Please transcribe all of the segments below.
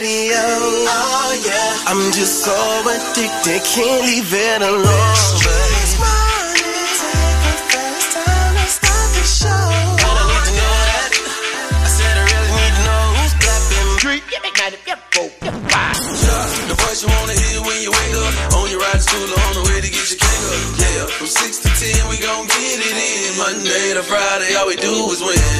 radio. Oh yeah. I'm just so addicted, can't leave it alone. This morning, take the first time to start the show. I don't need to know that. I said I really need to know who's clapping. The voice you wanna hear when you wake up. On your ride to school on the way to get your cake up. Yeah, from 6 to 10, we gon' get it in. Monday to Friday, all we do is win.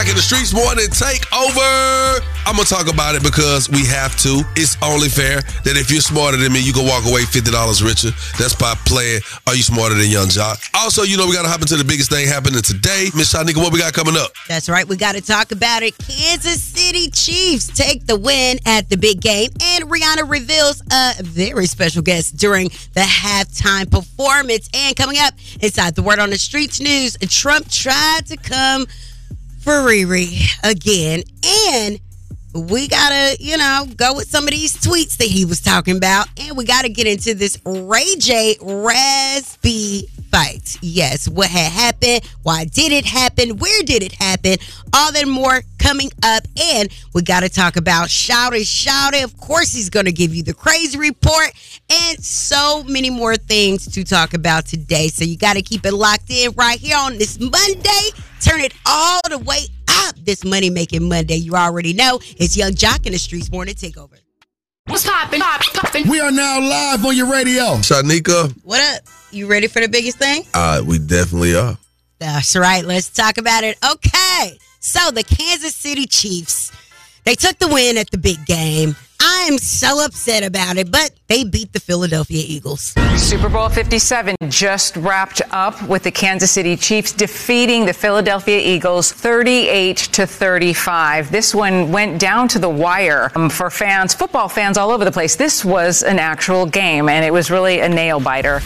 In the streets morning take over. I'm gonna talk about it because we have to. It's only fair that if you're smarter than me, you can walk away fifty dollars richer. That's by playing. Are you smarter than Yung Joc? Also, you know we gotta hop into the biggest thing happening today. Miss Shanika, what we got coming up? That's right. We got to talk about it. Kansas City Chiefs take the win at the big game, and Rihanna reveals a very special guest during the halftime performance. And coming up inside the Word on the Streets news, Trump tried to come for Riri again, and we gotta, you know, go with some of these tweets that he was talking about, and we gotta get into this Ray J Raz B fight. Yes, what had happened? Why did it happen? Where did it happen? All that more coming up, and we gotta talk about Shouty Shouty. Of course, he's gonna give you the crazy report, and so many more things to talk about today. So you gotta keep it locked in right here on this Monday. Turn it all the way up this money making Monday. You already know it's Yung Joc in the Streets Morning Takeover. What's poppin'? Poppin', poppin'. We are now live on your radio. Shanika, What up? You ready for the biggest thing? uh, we definitely are. That's right. Let's talk about it. Okay. So the Kansas City Chiefs, they took the win at the big game. I am so upset about it, but they beat the Philadelphia Eagles. Super Bowl 57 just wrapped up with the Kansas City Chiefs defeating the Philadelphia Eagles 38 to 35. This one went down to the wire um, for fans, football fans all over the place. This was an actual game, and it was really a nail biter.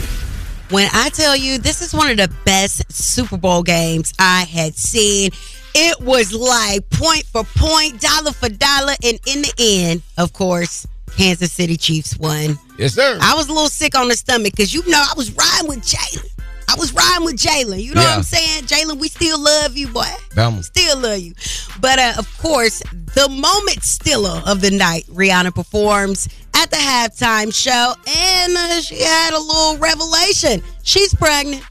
When I tell you this is one of the best Super Bowl games I had seen, it was like point for point, dollar for dollar, and in the end, of course, Kansas City Chiefs won. Yes, sir. I was a little sick on the stomach because you know I was riding with Jalen. I was riding with Jalen. You know what I'm saying? Jalen, we still love you, boy. Vamos. Still love you. But uh, of course, the moment stiller of the night, Rihanna performs at the halftime show, and uh, she had a little revelation. She's pregnant.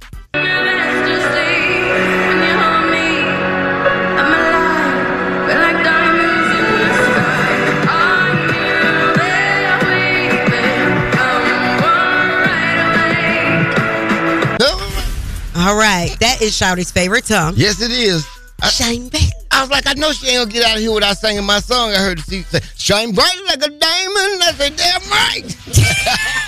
Is Shouty's favorite tongue. Yes, it is. I, Shine baby. I was like, I know she ain't gonna get out of here without singing my song. I heard she say, "Shine bright like a diamond." I said, "Damn right."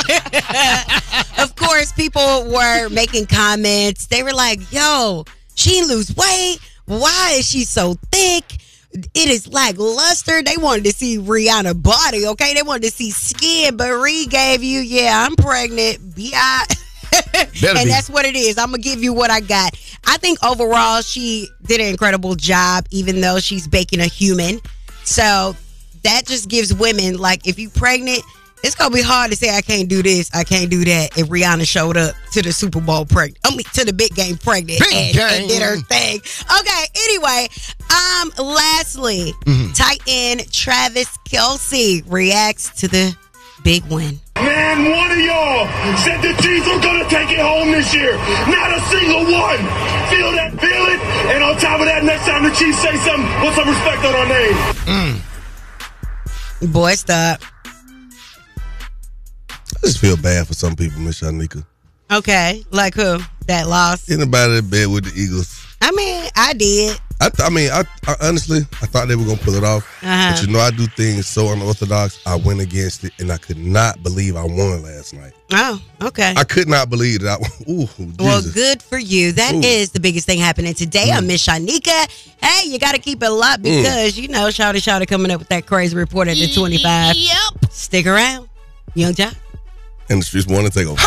of course, people were making comments. They were like, yo, she lose weight. Why is she so thick? It is lackluster. They wanted to see Rihanna body, okay? They wanted to see skin, but Ree gave you, yeah, I'm pregnant. Yeah. And be. that's what it is. I'm gonna give you what I got. I think overall she did an incredible job, even though she's baking a human. So that just gives women like if you pregnant, it's gonna be hard to say I can't do this, I can't do that. If Rihanna showed up to the Super Bowl pregnant, I mean to the big game pregnant Big and, game. and did her thing. Okay. Anyway, um, lastly, Mm-hmm. tight end Travis Kelce reacts to the big win. Man, one of y'all said the Chiefs are gonna take it home this year. Not a single one. Feel that, feel it. And on top of that, next time the Chiefs say something, put some respect on our name. Mm. Boy, stop. I just feel bad for some people, Miss Shanika. Okay, like who? That lost. Anybody in bed with the Eagles, I mean, I did. I, th- I mean, I, I honestly, I thought they were gonna pull it off, Uh-huh. but you know, I do things so unorthodox. I went against it, and I could not believe I won last night. Oh, okay. I could not believe that. I, ooh, Jesus. Well, good for you. That is Ooh. the biggest thing happening today on Miss Shanika. Hey, you got to keep it locked Mm. because, you know, Shawty Shawty coming up with that crazy report at the 25. Yep. Stick around. Yung Joc. And the streets want to take over.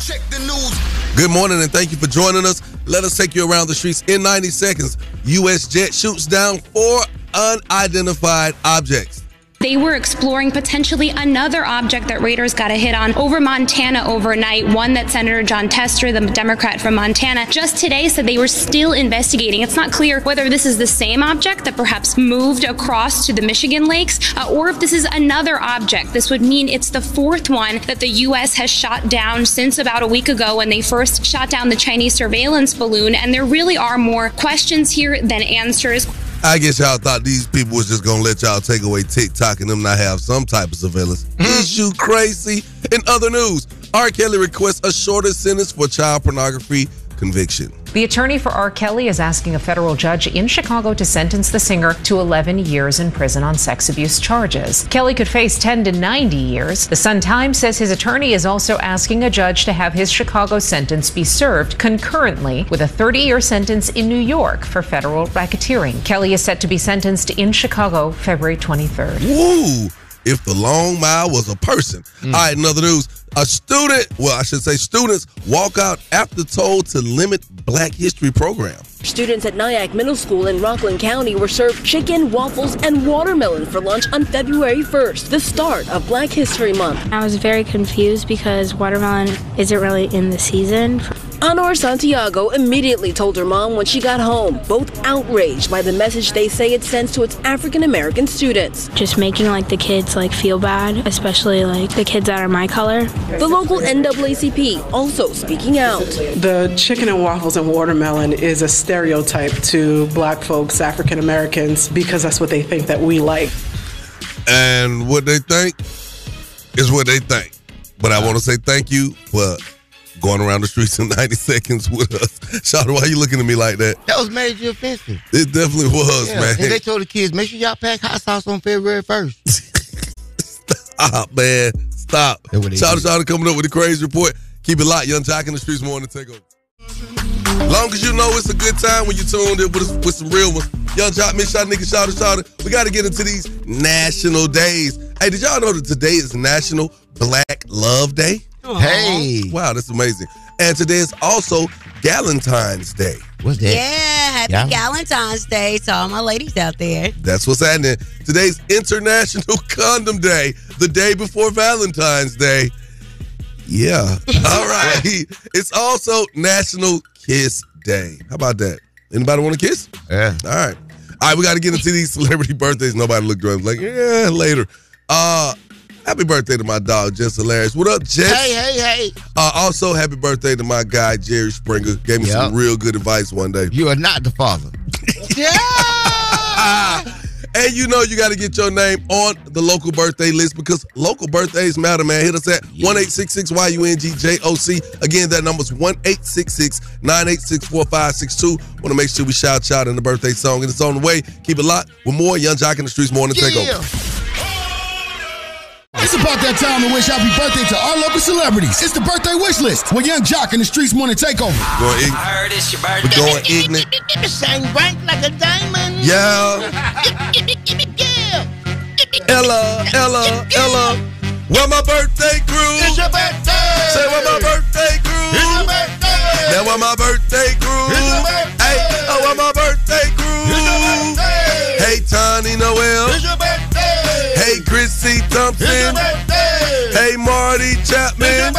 Check the news. Good morning, and thank you for joining us. Let us take you around the streets in 90 seconds. U.S. jet shoots down four unidentified objects. They were exploring potentially another object that Raiders got a hit on over Montana overnight, one that Senator Jon Tester, the Democrat from Montana, just today said they were still investigating. It's not clear whether this is the same object that perhaps moved across to the Michigan lakes uh, or if this is another object. This would mean it's the fourth one that the U.S. has shot down since about a week ago when they first shot down the Chinese surveillance balloon. And there really are more questions here than answers. I guess y'all thought these people was just gonna let y'all take away TikTok and them not have some type of surveillance. Hmm. Is you crazy? In other news, R. Kelly requests a shorter sentence for child pornography conviction. The attorney for R. Kelly is asking a federal judge in Chicago to sentence the singer to 11 years in prison on sex abuse charges. Kelly could face 10 to 90 years. The Sun Times says his attorney is also asking a judge to have his Chicago sentence be served concurrently with a 30 year sentence in New York for federal racketeering. Kelly is set to be sentenced in Chicago February 23rd. Woo! If the long mile was a person. Mm. All right, another news, a student, well, I should say students, walk out after told to limit Black History program. Students at Nyack Middle School in Rockland County were served chicken, waffles, and watermelon for lunch on February 1st, the start of Black History Month. I was very confused because watermelon isn't really in the season. Honor Santiago immediately told her mom when she got home, both outraged by the message they say it sends to its African American students. Just making like the kids like feel bad, especially like the kids that are my color. The local NAACP also speaking out. The chicken and waffles and watermelon is a stereotype to black folks, African Americans, because that's what they think that we like. And what they think is what they think. But I want to say thank you for going around the streets in 90 seconds with us. Shawty, why you looking at me like that? That was major offensive. It definitely was, Yeah, man. And they told the kids, make sure y'all pack hot sauce on February 1st. Stop, man. Stop. That's what they Shout out do. Shout out coming up with the crazy report. Keep it locked. Yung Joc in the streets morning take over. Long as you know it's a good time when you tuned in with, with some real ones. Yung Joc, Miss Shanika, Shout out, Shout out. We got to get into these national days. Hey, did y'all know that today is National Black Love Day? Hey. Wow, that's amazing. And today is also Galentine's Day. What's that? Yeah, happy Yeah. Valentine's Day to all my ladies out there. That's what's happening. Today's International Condom Day, the day before Valentine's Day. Yeah. All right. It's also National Kiss Day. How about that? Anybody want to kiss? Yeah. All right. All right, we got to get into these celebrity birthdays. Nobody looked around like, yeah, later. Uh, happy birthday to my dog, Jess Hilarious. What up, Jess? Hey, hey, hey. Uh, also, happy birthday to my guy, Jerry Springer. Gave me some real good advice one day. You are not the father. Yeah. And you know you got to get your name on the local birthday list because local birthdays matter, man. Hit us at one eight six six Y U N G J O C. Again, that number's one eight six six nine eight six four five six two. Want to make sure we shout shout in the birthday song, and it's on the way. Keep it locked with more Yung Joc in the Streets morning takeover. It's about that time to wish happy birthday to our local celebrities. It's the birthday wish list with Yung Joc in the Streets want Morning Takeover. Going ignorant. heard it's your birthday. We're going ignorant. Shine bright like a diamond. Yeah. Ella, Ella, Ella. Where my birthday crew? It's your birthday. Say where my birthday crew? It's your birthday. Now where my birthday crew? It's your birthday. Hey, oh where my birthday crew? It's your birthday. Hey Tony Noel. It's your birthday. Hey Chrissy Thompson. Hey Marty Chapman.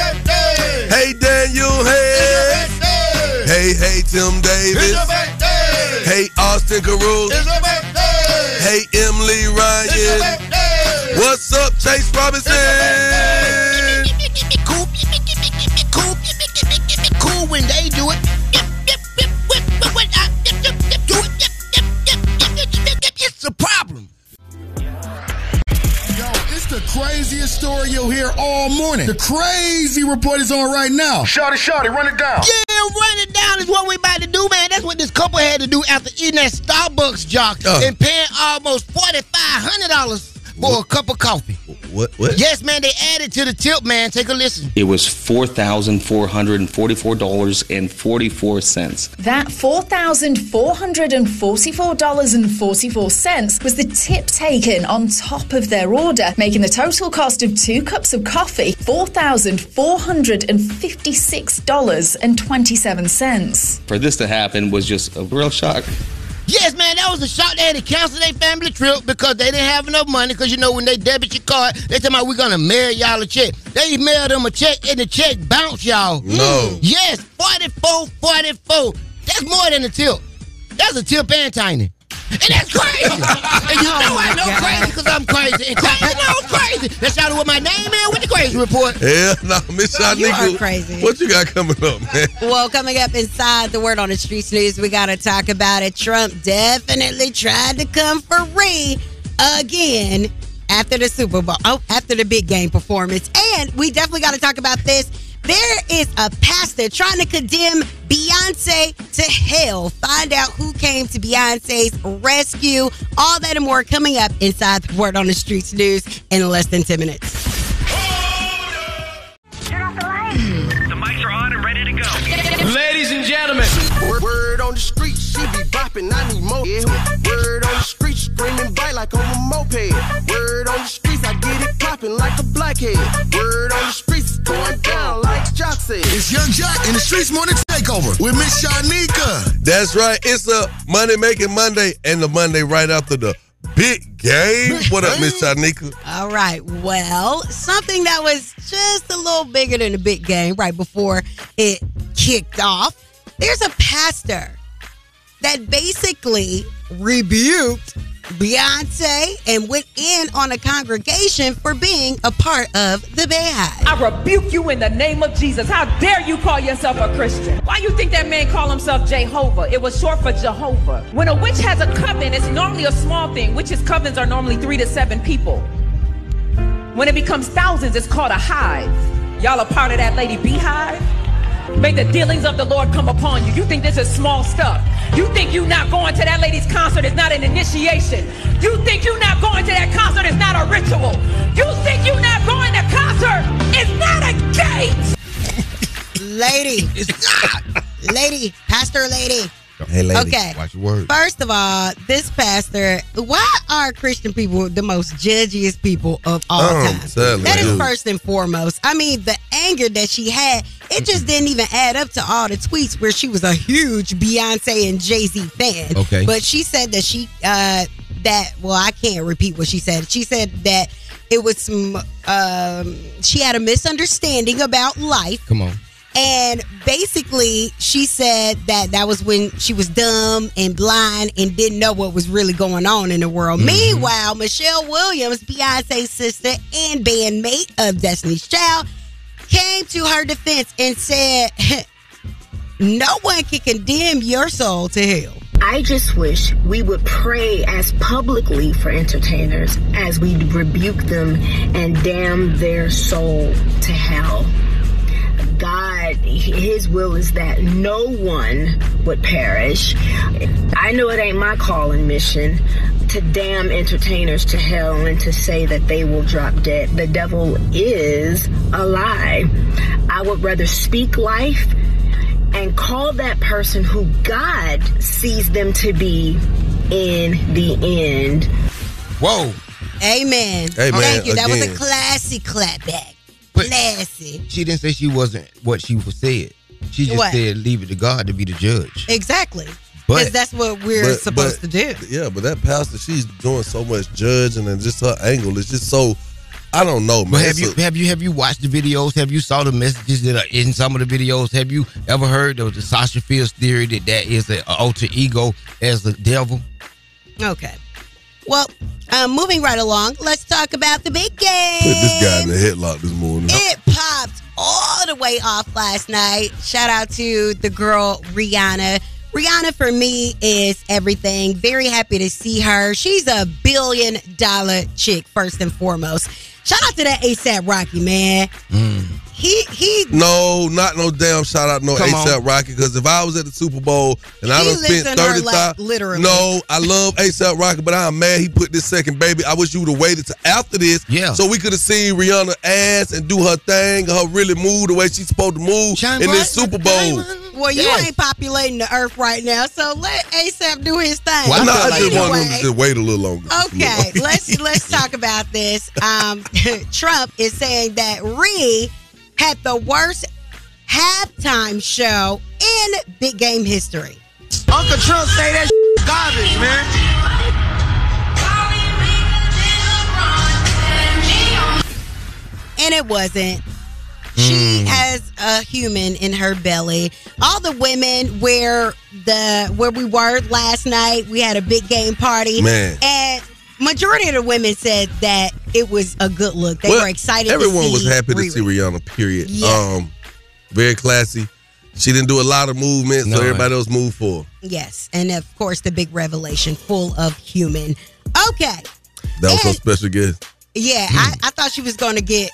Hey Daniel It's your Hayes. birthday. Hey, hey Tim Davis. Hey Austin Carew. It's your birthday. Hey Emily Ryan. What's up, Chase Robinson? Cool, cool, cool when they do it. craziest story you'll hear all morning. The crazy report is on right now. Shorty, shorty, run it down. Yeah, run it down is what we about to do, man. That's what this couple had to do after eating that Starbucks jock uh. and paying almost $4,500 for what? a cup of coffee. What? What? Yes, man. They added to the tip, man. Take a listen. It was four thousand four hundred and forty-four dollars and forty-four cents. That four thousand four hundred and forty-four dollars and forty-four cents was the tip taken on top of their order, making the total cost of two cups of coffee four thousand four hundred and fifty-six dollars and twenty-seven cents. For this to happen was just a real shock. Yes, man, that was a shock. They had to cancel their family trip because they didn't have enough money. Because you know, when they debit your card, they tell me we're gonna mail y'all a check. They mailed them a check, and the check bounced y'all. No. Yes, 44, 44. That's more than a tip. That's a tip and tiny. And that's crazy. and you know I know crazy because I'm crazy. And crazy knows crazy. That's y'all what my name is with the crazy report. Yeah, no, Miss You are Shanika. crazy. What you got coming up, man? Well, coming up inside the Word on the Streets news, we got to talk about it. Trump definitely tried to come for Riri again after the Super Bowl, oh, after the big game performance. And we definitely got to talk about this. There is a pastor trying to condemn Beyonce to hell. Find out who came to Beyonce's rescue. All that and more coming up inside the Word on the Streets news in less than 10 minutes. Turn off the lights. The mics are on and ready to go. Ladies and gentlemen. Word, word on the street, she be bopping, I need more. Yeah. Word on the street, screaming bite like on a moped. Word on the streets, I get it popping like a blackhead. Word on the streets, going down like Joc said. It's Yung Joc in the Streets Morning Takeover with Miss Shanika. That's right. It's a Money Making Monday and the Monday right after the big game. What up, Miss Shanika? All right. Well, something that was just a little bigger than the big game right before it kicked off. There's a pastor that basically rebuked Beyonce and went in on a congregation for being a part of the Beehive. I rebuke you in the name of Jesus. How dare you call yourself a Christian? Why you think that man call himself Jehovah? It was short for Jehovah. When a witch has a coven, it's normally a small thing. Witches' covens are normally three to seven people. When it becomes thousands, it's called a hive. Y'all are part of that lady beehive? May the dealings of the Lord come upon you. You think this is small stuff. You think you not going to that lady's concert is not an initiation. You think you not going to that concert is not a ritual. You think you not going to concert is not a gate. Lady. It's not. Lady. Pastor lady. Hey, lady. Okay. Watch your words. First of all, this pastor, why are Christian people the most judgiest people of all Um, time? sadly, That is yeah. first and foremost. I mean, the anger that she had, it just didn't even add up to all the tweets where she was a huge Beyonce and Jay Z fan. Okay. But she said that she, uh, that, well, I can't repeat what she said. She said that it was some, um, she had a misunderstanding about life. Come on. And basically, she said that that was when she was dumb and blind and didn't know what was really going on in the world. Mm-hmm. Meanwhile, Michelle Williams, Beyonce's sister and bandmate of Destiny's Child, came to her defense and said, No one can condemn your soul to hell. I just wish we would pray as publicly for entertainers as we rebuke them and damn their soul to hell. God, His will is that no one would perish. I know it ain't my call and mission to damn entertainers to hell and to say that they will drop dead. The devil is a lie. I would rather speak life and call that person who God sees them to be in the end. Whoa. Amen. Amen Thank you. That was a again. classy clapback. Classy. She didn't say she wasn't what she was said. She just What? said leave it to God to be the judge. Exactly. But- Because that's what we're But- supposed but- to do. Yeah, but that pastor, she's doing so much judging and just her angle is just so. I don't know, man. But have It's you a- have you have you watched the videos? Have you saw the messages that are in some of the videos? Have you ever heard of the Sasha Fierce theory that that is an alter ego as the devil? Okay. Well, um, moving right along, let's talk about the big game. put this guy in the headlock this morning? It popped all the way off last night. Shout out to the girl Rihanna. Rihanna for me is everything. Very happy to see her. She's a billion dollar chick, first and foremost. Shout out to that ASAP Rocky, man. Mm. He he No, not no damn shout out, no Come on. ASAP Rocky. Because if I was at the Super Bowl and I He done spent in her thirty lap, thousand, literally. no, I love ASAP Rocky, but I'm mad he put this second baby. I wish you would have waited to after this, Yeah. so we could have seen Rihanna ass and do her thing, her really move the way she's supposed to move Shine in bright this Super Bowl. well, you Yeah. ain't populating the earth right now, so let ASAP do his thing. Well, I no, feel I just it. wanted him to just wait a little longer. Okay, let's let's talk about this. Um, Trump is saying that Ree had the worst halftime show in big game history. Uncle Trump say that garbage, man. and it wasn't. She hmm. has a human in her belly. All the women where the where we were last night, we had a big game party. Man. And majority of the women said that it was a good look. They Well, were excited Everyone to see was happy to Riri. see Rihanna. Period. Yeah. Um, very classy. She didn't do a lot of movements, No. so everybody else moved for. Yes. And of course the big revelation full of human. Okay. That was her special guest. Yeah, I, I thought she was going to get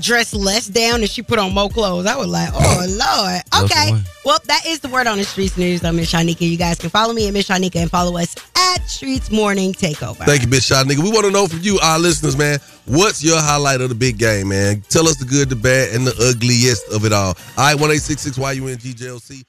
dressed less down and she put on more clothes. I was like, oh, Lord. Okay. Well, that is the word on the streets news. I'm Miss Shanika. You guys can follow me at Miss Shanika and follow us at Streets Morning Takeover. Thank you, Bitch Shanika. We want to know from you, our listeners, man, what's your highlight of the big game, man? Tell us the good, the bad, and the ugliest of it all. All right, 1 866 YUNGJOC.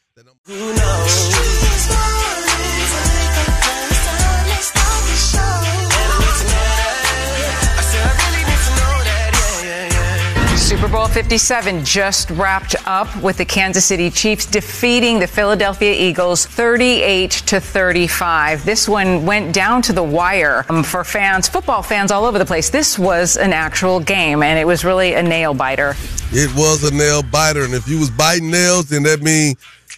Super Bowl 57 just wrapped up with the Kansas City Chiefs defeating the Philadelphia Eagles 38 to 35. This one went down to the wire um, for fans, football fans all over the place. This was an actual game and it was really a nail biter. It was a nail biter, and if you was biting nails, then that mean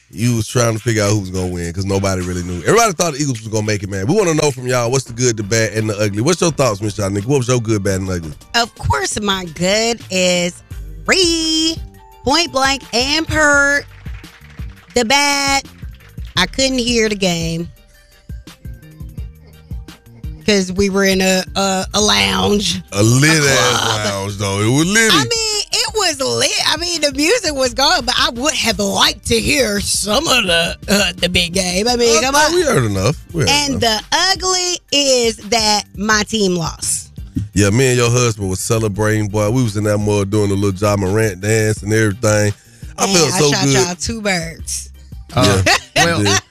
you was trying to figure out who was gonna win because nobody really knew. Everybody thought the Eagles was gonna make it, man. We want to know from y'all what's the good, the bad, and the ugly. What's your thoughts, Miss Shanika? What was your good, bad, and ugly? Of course, my good is Ree, point blank, and per the bat. I couldn't hear the game because we were in a a, a lounge. A lit ass lounge, though. It was lit. I mean, it was lit. I mean, the music was going, but I would have liked to hear some of the uh, the big game. I mean, come on. we heard enough. We heard And enough. the ugly is that my team lost. Yeah, me and your husband was celebrating, boy. We was in that mud doing the little Ja Morant dance and everything. I and felt I shot good. y'all two birds. Uh, Yeah, well, you did.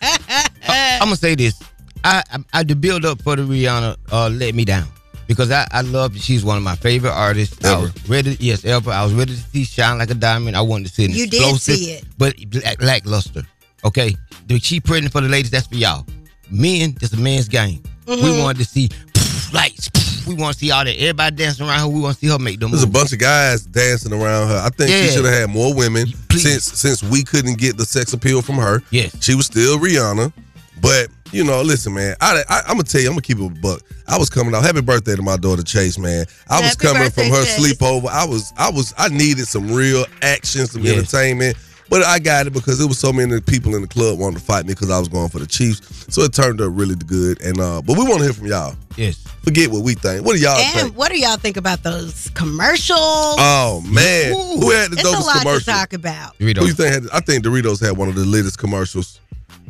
I'm gonna say this. I, I, I the build up for the Rihanna uh, let me down because I, I love she's one of my favorite artists. I was ready, yes, ever. I was ready to see shine like a diamond. I wanted to see an You did explosive, see it. but black, lackluster. Okay, the she pregnant for the ladies. That's for y'all. Men, it's a man's game. We Mhm. wanted to see poof, lights. poof. We want to see all that. Everybody dancing around her. We want to see her make them. There's a bunch of guys dancing around her. I think she should have had more women since since we couldn't get the sex appeal from her. Yes. She was still Rihanna. But, you know, listen, man, I, I, I'm going to tell you, I'm going to keep it a buck. I was coming out. Happy birthday to my daughter, Chase, man. I was coming birthday, from her Chase. sleepover. I was, I was, I needed some real action, some Yes. entertainment. But I got it because there was so many people in the club wanting to fight me because I was going for the Chiefs. So it turned out really good. And uh, but we want to hear from y'all. Yes. Forget what we think. What do y'all And think? what do y'all think about those commercials? Oh man, who had the it's a dopest lot commercial? to talk about. Who you think had? I think Doritos had one of the latest commercials.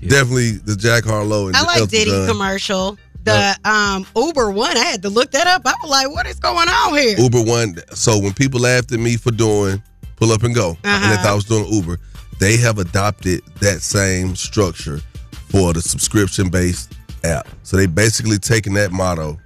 Definitely the Jack Harlow and I the like Elton Diddy John. commercial. The um Uber one, I had to look that up. I was like, what is going on here? Uber one. So when people laughed at me for doing pull up and go, and they Uh-huh. thought I was doing Uber, they have adopted that same structure for the subscription based app. So they basically taking that motto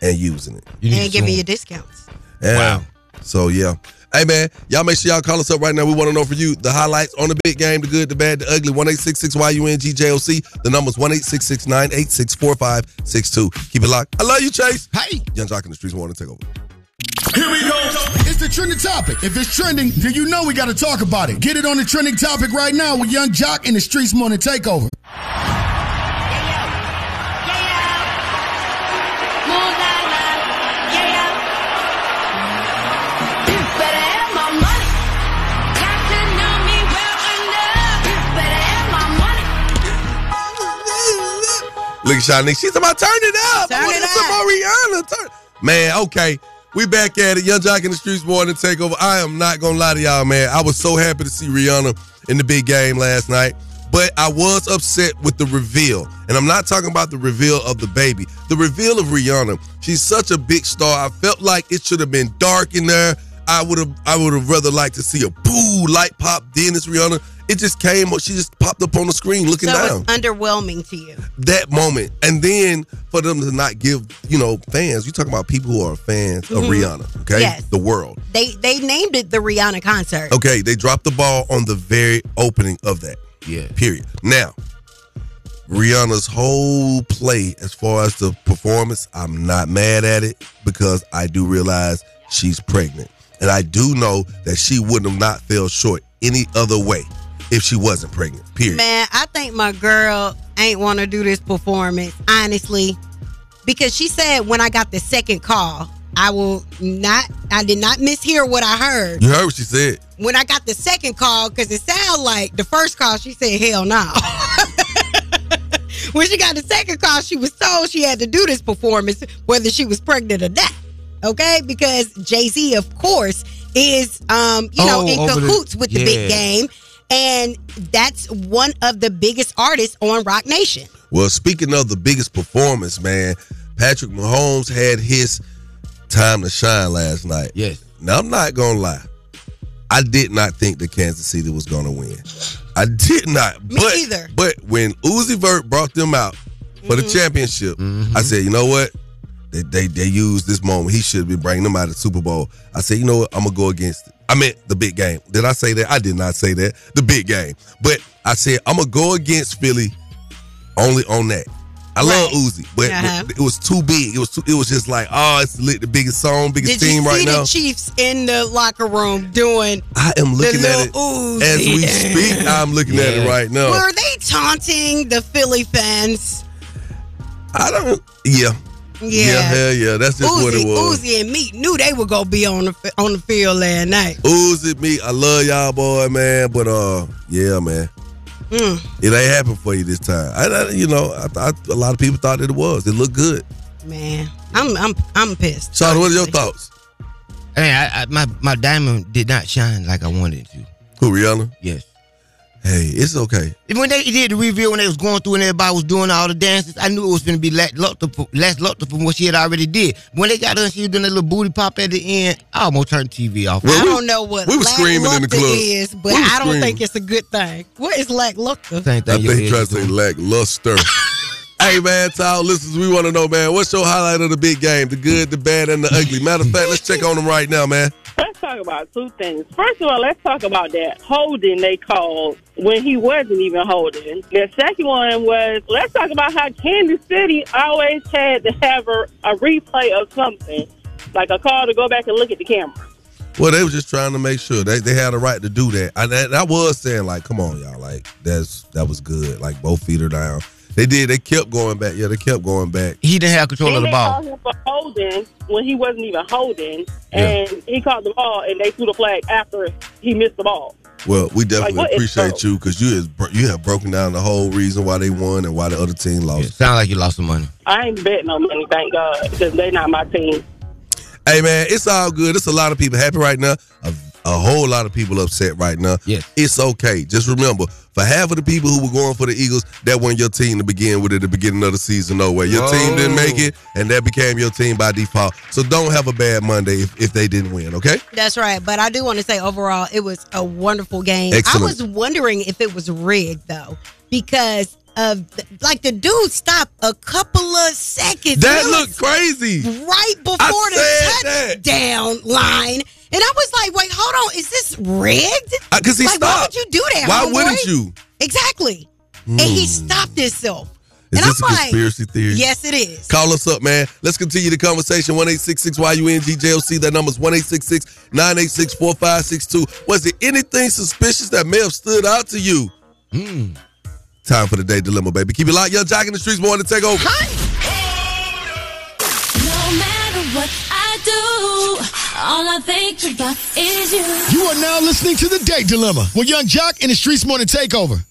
and using it. and giving you discounts. Wow. So yeah. Hey man, y'all make sure y'all call us up right now. We want to know for you the highlights on the big game, the good, the bad, the ugly. One eight six six Y U N G J O C. The number's one eight six six nine eight six four five six two. Keep it locked. I love you, Chase. Hey, Yung Joc in the streets want to take over. Here we go. It's the trending topic. If it's trending, then you know we got to talk about it. Get it on the trending topic right now with Yung Joc in the Streets Morning Takeover. Look at Shanique. She's about turn it up. I Turn want it to some more Rihanna. Turn. Man, okay. We back at it. Yung Joc in the Streets morning takeover. I am not gonna lie to y'all, man. I was so happy to see Rihanna in the big game last night. But I was upset with the reveal. And I'm not talking about the reveal of the baby. The reveal of Rihanna. She's such a big star. I felt like it should have been dark in there. I would have I would have rather liked to see a boo light pop then it's Rihanna. It just came she just popped up on the screen looking so down it's underwhelming to you. that moment. And then for them to not give, you know, fans, you talking about people who are fans of Mhm. Rihanna, okay? Yes. The world. They they named it the Rihanna concert. Okay, they dropped the ball on the very opening of that. Yeah. Period. Now, Rihanna's whole play as far as the performance, I'm not mad at it because I do realize she's pregnant. And I do know that she wouldn't have not fell short any other way if she wasn't pregnant. Period. Man, I think my girl ain't want to do this performance, honestly, because she said when I got the second call, I will not, I did not mishear what I heard. You heard what she said. When I got the second call, because it sounded like the first call, she said, hell no. when she got the second call, she was told she had to do this performance, whether she was pregnant or not. Okay? Because Jay Z, of course, is, um, you know, Oh, in over the- cahoots with the big game. And that's one of the biggest artists on Roc Nation. Well, speaking of the biggest performance, man, Patrick Mahomes had his time to shine last night. Yes. Now I'm not gonna lie. I did not think that Kansas City was gonna win. I did not. Me but, either. But when Uzi Vert brought them out for the championship, I said, you know what? They, they they used this moment. He should have been bringing them out of the Super Bowl. I said, you know what? I'm gonna go against it. I meant the big game. Did I say that? I did not say that. The big game. But I said I'm gonna go against Philly only on that. I love Uzi, but, Uh-huh. but it was too big. It was too, it was just like, oh, it's lit, the biggest song, biggest Did you team see right the now. Chiefs in the locker room doing I am looking the at it Uzi? as we speak. I'm looking at it right now. Were they taunting the Philly fans? I don't. Yeah. Yeah. hell yeah. That's just what Uzi, it was. Uzi and Meek knew they were gonna be on the on the field last night. Uzi, me, I love y'all, boy, man. But uh, yeah, man, Mm. it ain't happened for you this time. I, I you know, I thought a lot of people thought that it was. It looked good. Man, I'm I'm I'm pissed. Sean, what are your thoughts? Hey, I, I, my my diamond did not shine like I wanted it to. Who Rihanna? Yes. Hey, it's okay. When they did the reveal, when they was going through and everybody was doing all the dances, I knew it was going to be less luster, less luster from what she had already did. When they got her she was doing that little booty pop at the end, I almost turned the TV off. I don't know what we was screaming in the lackluster club. is, but We I don't screaming. think it's a good thing. What is lackluster? Same I thing. your think he head tried is to say lackluster. hey man, to our listeners, we want to know, man, what's your highlight of the big game? The good, the bad, and the ugly. Matter of fact, let's check on them right now, man. Let's talk about two things. First of all, let's talk about that holding they called when he wasn't even holding. The second one was let's talk about how Kansas City always had to have a, a replay of something, like a call to go back and look at the camera. Well, they were just trying to make sure they, they had a right to do that. And I, and I was saying, like, come on, y'all, like that's that was good. Like both feet are down. They did. They kept going back. Yeah, they kept going back. He didn't have control Then of the ball. they ball. called him for holding when he wasn't even holding, and he caught the ball, and they threw the flag after he missed the ball. Well, we definitely Like, appreciate you because you has bro- you have broken down the whole reason why they won and why the other team lost. Sound like you lost some money. I ain't betting no money, thank God, because they not my team. Hey man, it's all good. It's a lot of people happy right now. A, a whole lot of people upset right now. Yes. It's okay. Just remember, for half of the people who were going for the Eagles, that wasn't your team to begin with at the beginning of the season. No way. Your team didn't make it, and that became your team by default. So don't have a bad Monday if, if they didn't win. Okay. That's right. But I do want to say overall, it was a wonderful game. Excellent. I was wondering if it was rigged though, because of the, like the dude stopped a couple of seconds. That looked crazy. right before I the said that. touchdown line, and I was like, "Wait, hold on, is this rigged?" Because Uh, he like, why stopped. would you do that? Why homeboy? wouldn't you? Exactly. And he Hmm. stopped himself. Is and this I'm a like, conspiracy theory? Yes, it is. Call us up, man. Let's continue the conversation. 1 YUNGJOC. That number's 1 986 4562. Was there anything suspicious that may have stood out to you? Hmm. Time for the day dilemma, baby. Keep it locked. Yung Joc in the streets, more to take over. No all I think about is you. You are now listening to the Date Dilemma with Yung Joc and the Streets Morning Takeover.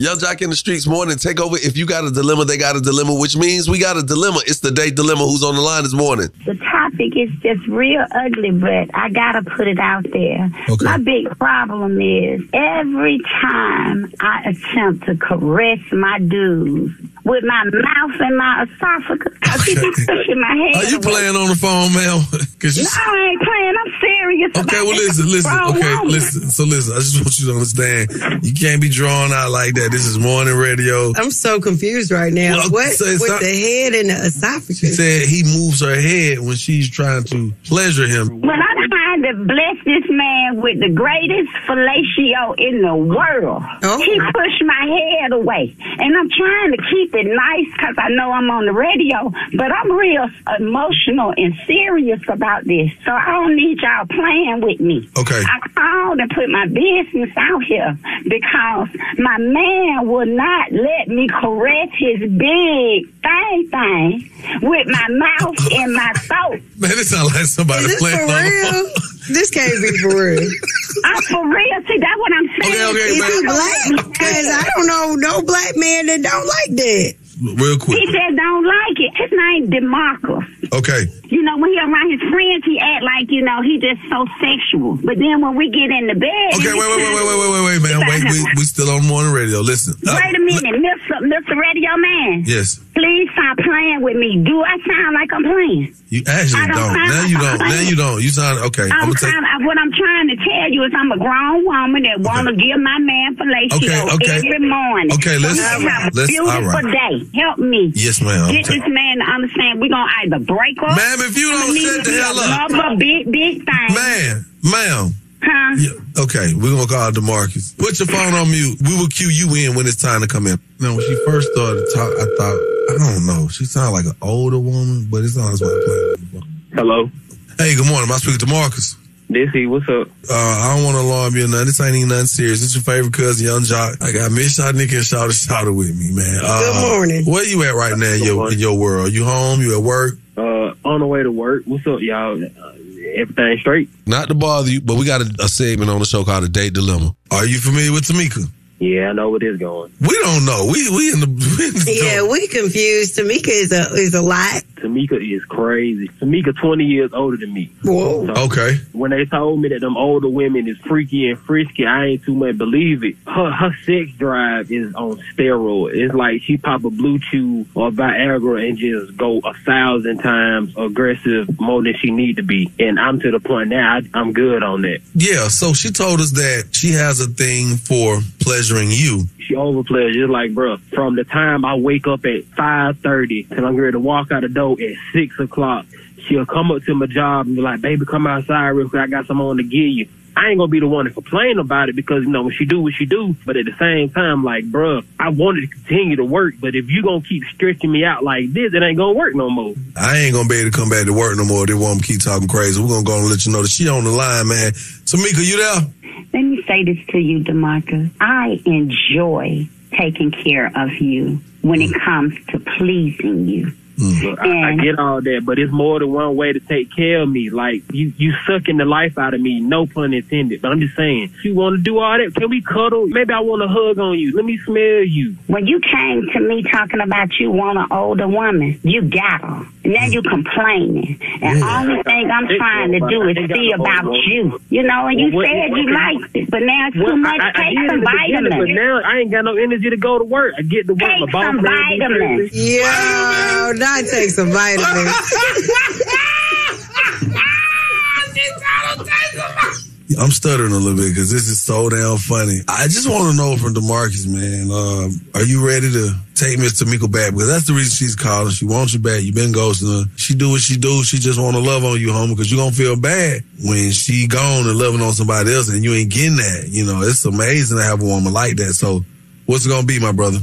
Yung Joc in the streets, morning takeover. If you got a dilemma, they got a dilemma, which means we got a dilemma. It's the date dilemma. Who's on the line this morning? The topic is just real ugly, but I gotta put it out there. Okay. My big problem is every time I attempt to caress my dudes with my mouth and my esophagus, cause he be pushing my head. Are you away. playing on the phone, Mel? 'Cause you- No, I ain't playing. I'm serious. Okay, well, listen, listen. Okay, woman. listen. So, listen. I just want you to understand. You can't be drawn out like that. This is morning radio. I'm so confused right now. Well, what so with not- the head and the esophagus? She said he moves her head when she's trying to pleasure him. When I'm trying to bless this man with the greatest fellatio in the world, oh. he pushed my head away. And I'm trying to keep it nice because I know I'm on the radio, but I'm real emotional and serious about this. So I don't need y'all playing with me. Okay. I called and put my business out here because my man will not let me caress his big thing thing with my mouth and my throat. Man, this sounds like somebody Is this playing for on real? This can't be for real. I'm for real. See, that's what I'm saying. Okay, okay, Is he black? Because I don't know no black man that don't like that real quick. He said don't like it. His name DeMarco. Okay. You know, when he around his friends, he act like, you know, he just so sexual. But then when we get in the bed. Okay, wait, wait, wait, wait, wait, wait, wait, man. Wait, we, we still on morning radio. Listen. Uh, wait a minute, l- Mr. Mr. Radio Man. Yes. Please stop playing with me. Do I sound like I'm playing? You actually I don't. don't. Now like you don't. Playing. Now you don't. You sound okay. I'm, I'm trying, take... what I'm trying to tell you is I'm a grown woman that okay. want to give my man fellatio okay, okay. every morning. Okay, let's so let's all right. day. Help me. Yes, ma'am. Get this man to understand we're going to either break up. Ma'am, if you don't need shut the to be hell up. Another big, big thing. Man, ma'am. Huh? Yeah, okay, we're gonna call Demarcus. Put your phone on mute. We will cue you in when it's time to come in. Now, when she first started to talk, I thought, I don't know, she sounded like an older woman, but it's not as well playing. Hello. Hey, good morning. Am I speaking to Marcus? This he, what's up? Uh, I don't want to alarm you or nothing. This ain't even nothing serious. This your favorite cousin, Yung Joc. I got Miss Shanika and Shouter Shouter with me, man. Uh, Good morning. Where you at right now in your, in your world? You home? You at work? Uh, on the way to work. What's up, y'all? Uh, everything straight? Not to bother you, but we got a, a segment on the show called The Date Dilemma. Are you familiar with Tamika? Yeah, I know where this going. We don't know. We we in the, we in the Yeah, we confused. Tamika is a is a lot. Tamika is crazy. Tamika 20 years older than me. Whoa. Okay. When they told me that them older women is freaky and frisky, I ain't too much believe it. Her, her sex drive is on steroids. It's like she pop a BlueChew or Viagra and just go a thousand times aggressive more than she need to be. And I'm to the point now, I, I'm good on that. Yeah, so she told us that she has a thing for pleasuring you. She overplays. It's like, bro, from the time I wake up at five thirty till I'm ready to walk out the door at six o'clock, she'll come up to my job and be like, "Baby, come outside real quick. I got something on to give you." I ain't gonna be the one to complain about it because you know when she do what she do, but at the same time, like, bruh, I wanted to continue to work, but if you gonna keep stretching me out like this, it ain't gonna work no more. I ain't gonna be able to come back to work no more. They want to keep talking crazy. We're gonna go and let you know that she on the line, man. Tamika, you there? Let me say this to you, Demarcus. I enjoy taking care of you when it comes to pleasing you. Look, I, I mm. get all that, but it's more than one way to take care of me. Like you, you sucking the life out of me. No pun intended. But I'm just saying, you want to do all that? Can we cuddle? Maybe I want to hug on you. Let me smell you. When you came to me talking about you want an older woman, you got her. Now you mm. complaining. And only thing I'm trying to do is see about you. You know, and you Well, what- said what you can- liked it, but now it's Well, too much. I, I, I Take did some in the beginning, but now I ain't got no energy to go to work. I get to work. Take my boss some man be vitamins. crazy. Yo, not take some vitamins. I'm stuttering a little bit because this is so damn funny. I just want to know from Demarcus, man, uh, are you ready to take Miss Tamika back? Because that's the reason she's calling. She wants you back. You've been ghosting her. She do what she do. She just want to love on you, homie, because you're going to feel bad when she gone and loving on somebody else and you ain't getting that. You know, it's amazing to have a woman like that. So what's it going to be, my brother?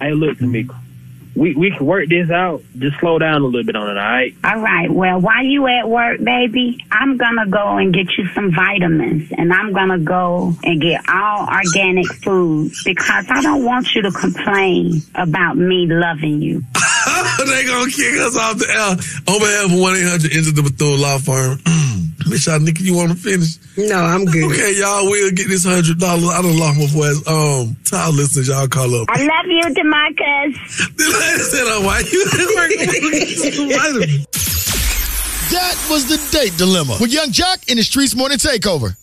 Hey, look, Tamika. We we can work this out. Just slow down a little bit on it, all right? All right. Well, while you at work, baby, I'm gonna go and get you some vitamins, and I'm gonna go and get all organic food because I don't want you to complain about me loving you. they gonna kick us off the air. On behalf of 1 800 into the Bethune Law Firm. Miss y'all, Nikki, you want to finish? No, I'm good. Okay, y'all will get this $100. I done lost my voice. Um, to our listeners, y'all call up. I love you, Demarcus. The lady said, oh, why you That was the date dilemma with Yung Joc in the Streets Morning Takeover.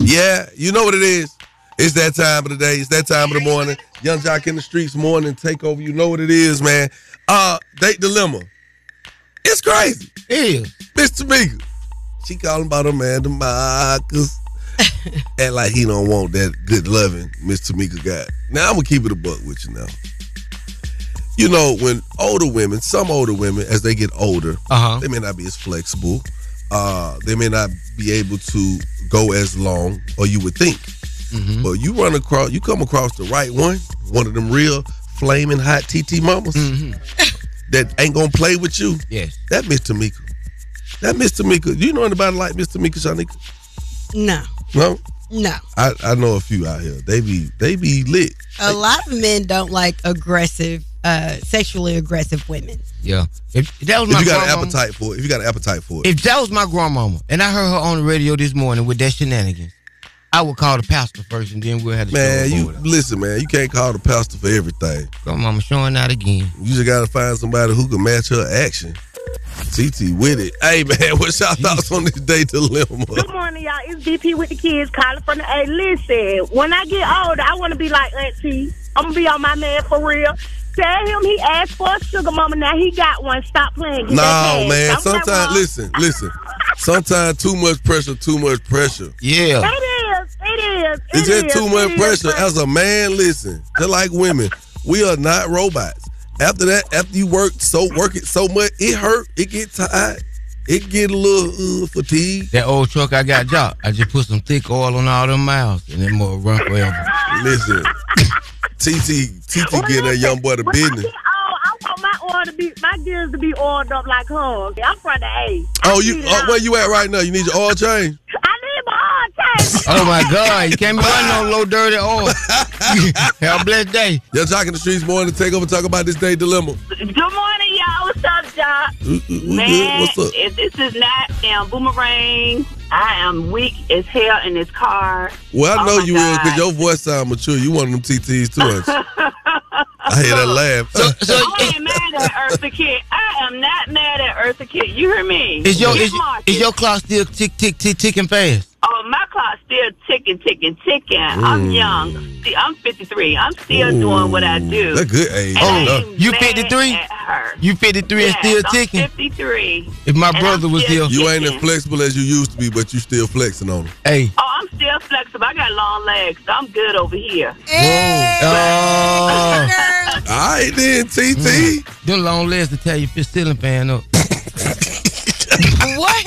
Yeah, you know what it is. It's that time of the day. It's that time of the morning. Yung Joc in the streets morning takeover. You know what it is, man. Uh, date dilemma. It's crazy. Yeah. Mr. Tamika. She calling about Amanda Marcus. and like he don't want that good loving Miss Tamika got. Now I'm gonna keep it a buck with you now. You know, when older women, some older women, as they get older, Uh-huh. they may not be as flexible. Uh, they may not be able to go as long, or you would think. Mm-hmm. But you run across, you come across the right one, one of them real flaming hot TT mamas that ain't gonna play with you. Mm-hmm. Yes. That Miss Tamika. That Miss Tamika. You know anybody like Miss Tamika, Shanika? No, No. no. I, I know a few out here. They be they be lit. A lot of men don't like aggressive, uh, sexually aggressive women. Yeah. If, if that was If my you got an grandmama- appetite for it, if you got an appetite for it. If that was my grandmama and I heard her on the radio this morning with that shenanigans, I would call the pastor first and then we'll have the Man, show you over. listen, man. You can't call the pastor for everything. Grandmama showing out again. You just gotta find somebody who can match her action. TT with it. Hey man, what's your thoughts on this day dilemma? Good morning, y'all. It's DP with the kids calling from the A. Listen, when I get older, I want to be like Auntie. I'm going to be on my man for real. Tell him he asked for a sugar mama. Now he got one. Stop playing. Get No, man. I'm not Sometimes listen, listen. Sometimes too much pressure, too much pressure. Yeah. It is. It is. It's it just is, too much it is, pressure. As a man, listen, just like women, we are not robots. After that, after you work so work it so much, it hurt, it get tired, it get a little uh, fatigued. That old truck I got job. I just put some thick oil on all them miles and then more run forever. Listen, TT, TT get that young boy the When business. get I want my oil to be, my gears to be oiled up like hers. I'm from the A. Oh, you oh, where you at right now? You need your oil change. I need my oil change. Oh my God, you can't be running on low dirty oil. Have a blessed day. Y'all talking the streets morning. To take over. Talk about this day dilemma. Good morning, y'all. What's up, Doc? We- we good. Man, What's up? if this is not damn boomerang, I am weak as hell in this car. Well, I Oh know my you will because your voice sound mature. You one of them TTs too, aren't you? I hear that laugh. So I ain't mad at Eartha Kitt. I am not mad at Eartha Kitt. You hear me? Is your Hit is, is your clock still tick tick tick ticking fast? Oh, my clock's still ticking, ticking, ticking. I'm Mm. young. See, I'm 53. I'm still doing what I do. Look good age. And I Oh, ain't you 53? You 53 and Yes, still I'm ticking? 53. If my brother was still here, You ain't as flexible as you used to be, but you still flexing on him. Hey. Oh, I'm still flexible. I got long legs. So I'm good over here. Oh. All right then, TT. Mm. Them long legs to tell you if your ceiling fan up. what?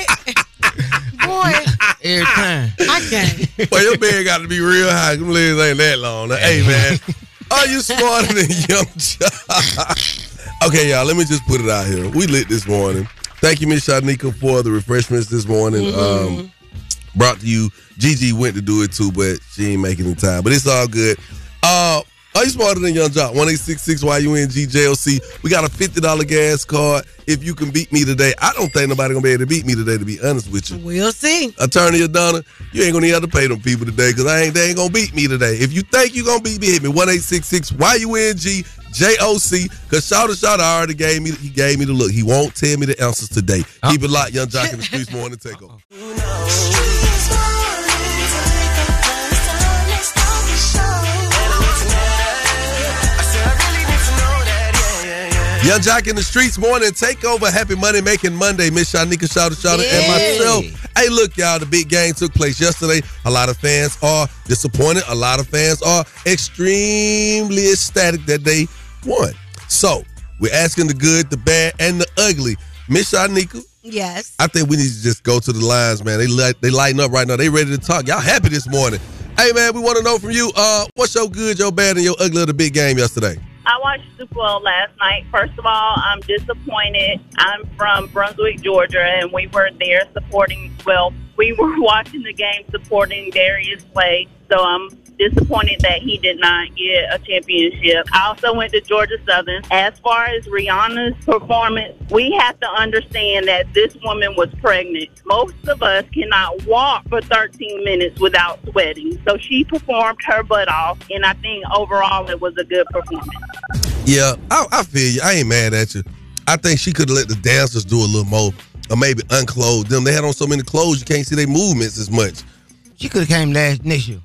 Boy, Every time. I can't. Well, your bed got to be real high. Them legs ain't that long. Now, hey man, are you smarter than Yung Joc? okay, y'all. Let me just put it out here. We lit this morning. Thank you, Miss Shanika, for the refreshments this morning. Mm-hmm. Um, brought to you. Gigi went to do it too, but she ain't making the time. But it's all good. Uh, are you smarter than Yung Joc? One eight six six YUNG We got a fifty dollar gas card. If you can beat me today, I don't think nobody gonna be able to beat me today. To be honest with you, We'll see. Attorney Adonna, you ain't gonna need to pay them people today because I ain't they ain't gonna beat me today. If you think you gonna beat me, hit me one eight six six Y U N G J O C. Cause Shouter Shouter already gave me he gave me the look. He won't tell me the answers today. Uh-huh. Keep it locked, Yung Joc in the streets morning takeover. Yung Joc in the streets morning takeover. Happy money making Monday. Miss Shanika Shouter Shouter and myself. Hey, look, y'all, the big game took place yesterday. A lot of fans are disappointed. A lot of fans are extremely ecstatic that they won. So we're asking the good, the bad, and the ugly. Miss Shanika, Yes. I think we need to just go to the lines, man. They light, they lighting up right now. They ready to talk. Y'all happy this morning? Hey, man, we want to know from you. Uh, what's your good, your bad, and your ugly of the big game yesterday? I watched Super Bowl last night. First of all, I'm disappointed. I'm from Brunswick, Georgia, and we were there supporting, well, we were watching the game supporting Darius Slay. So I'm disappointed that he did not get a championship. I also went to Georgia Southern. As far as Rihanna's performance, we have to understand that this woman was pregnant. Most of us cannot walk for 13 minutes without sweating. So she performed her butt off, and I think overall it was a good performance. Yeah, I, I feel you. I ain't mad at you. I think she could have let the dancers do a little more. or maybe unclothed them. They had on so many clothes you can't see their movements as much. She could have came last next year.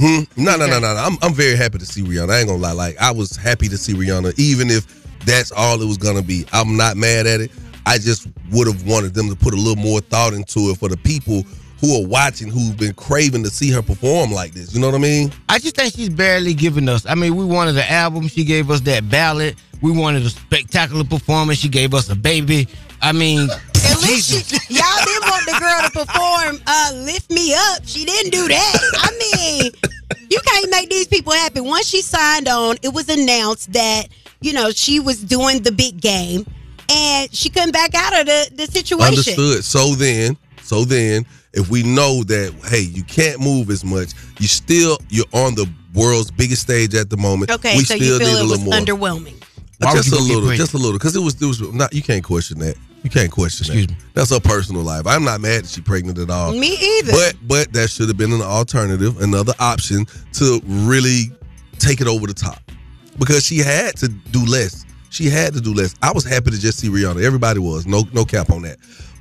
Hmm? No, no, no, no, no. I'm, I'm very happy to see Rihanna. I ain't gonna lie. Like I was happy to see Rihanna, even if that's all it was gonna be. I'm not mad at it. I just would have wanted them to put a little more thought into it for the people who are watching, who've been craving to see her perform like this. You know what I mean? I just think she's barely giving us. I mean, we wanted the album. She gave us that ballad. We wanted a spectacular performance. She gave us a baby. I mean, At she, y'all didn't want the girl to perform uh, Lift Me Up. She didn't do that. I mean, you can't make these people happy. Once she signed on, it was announced that, you know, she was doing the big game and she couldn't back out of the, the situation. Understood. So then, so then, if we know that hey, you can't move as much, you still you're on the world's biggest stage at the moment. Okay, we so still you feel need a it was little more. underwhelming. Why just a little, just a little, because it was, it was not. You can't question that. You can't question Excuse that. me. That's her personal life. I'm not mad that she's pregnant at all. Me either. But but that should have been an alternative, another option to really take it over the top. Because she had to do less. She had to do less. I was happy to just see Rihanna. Everybody was. No no cap on that.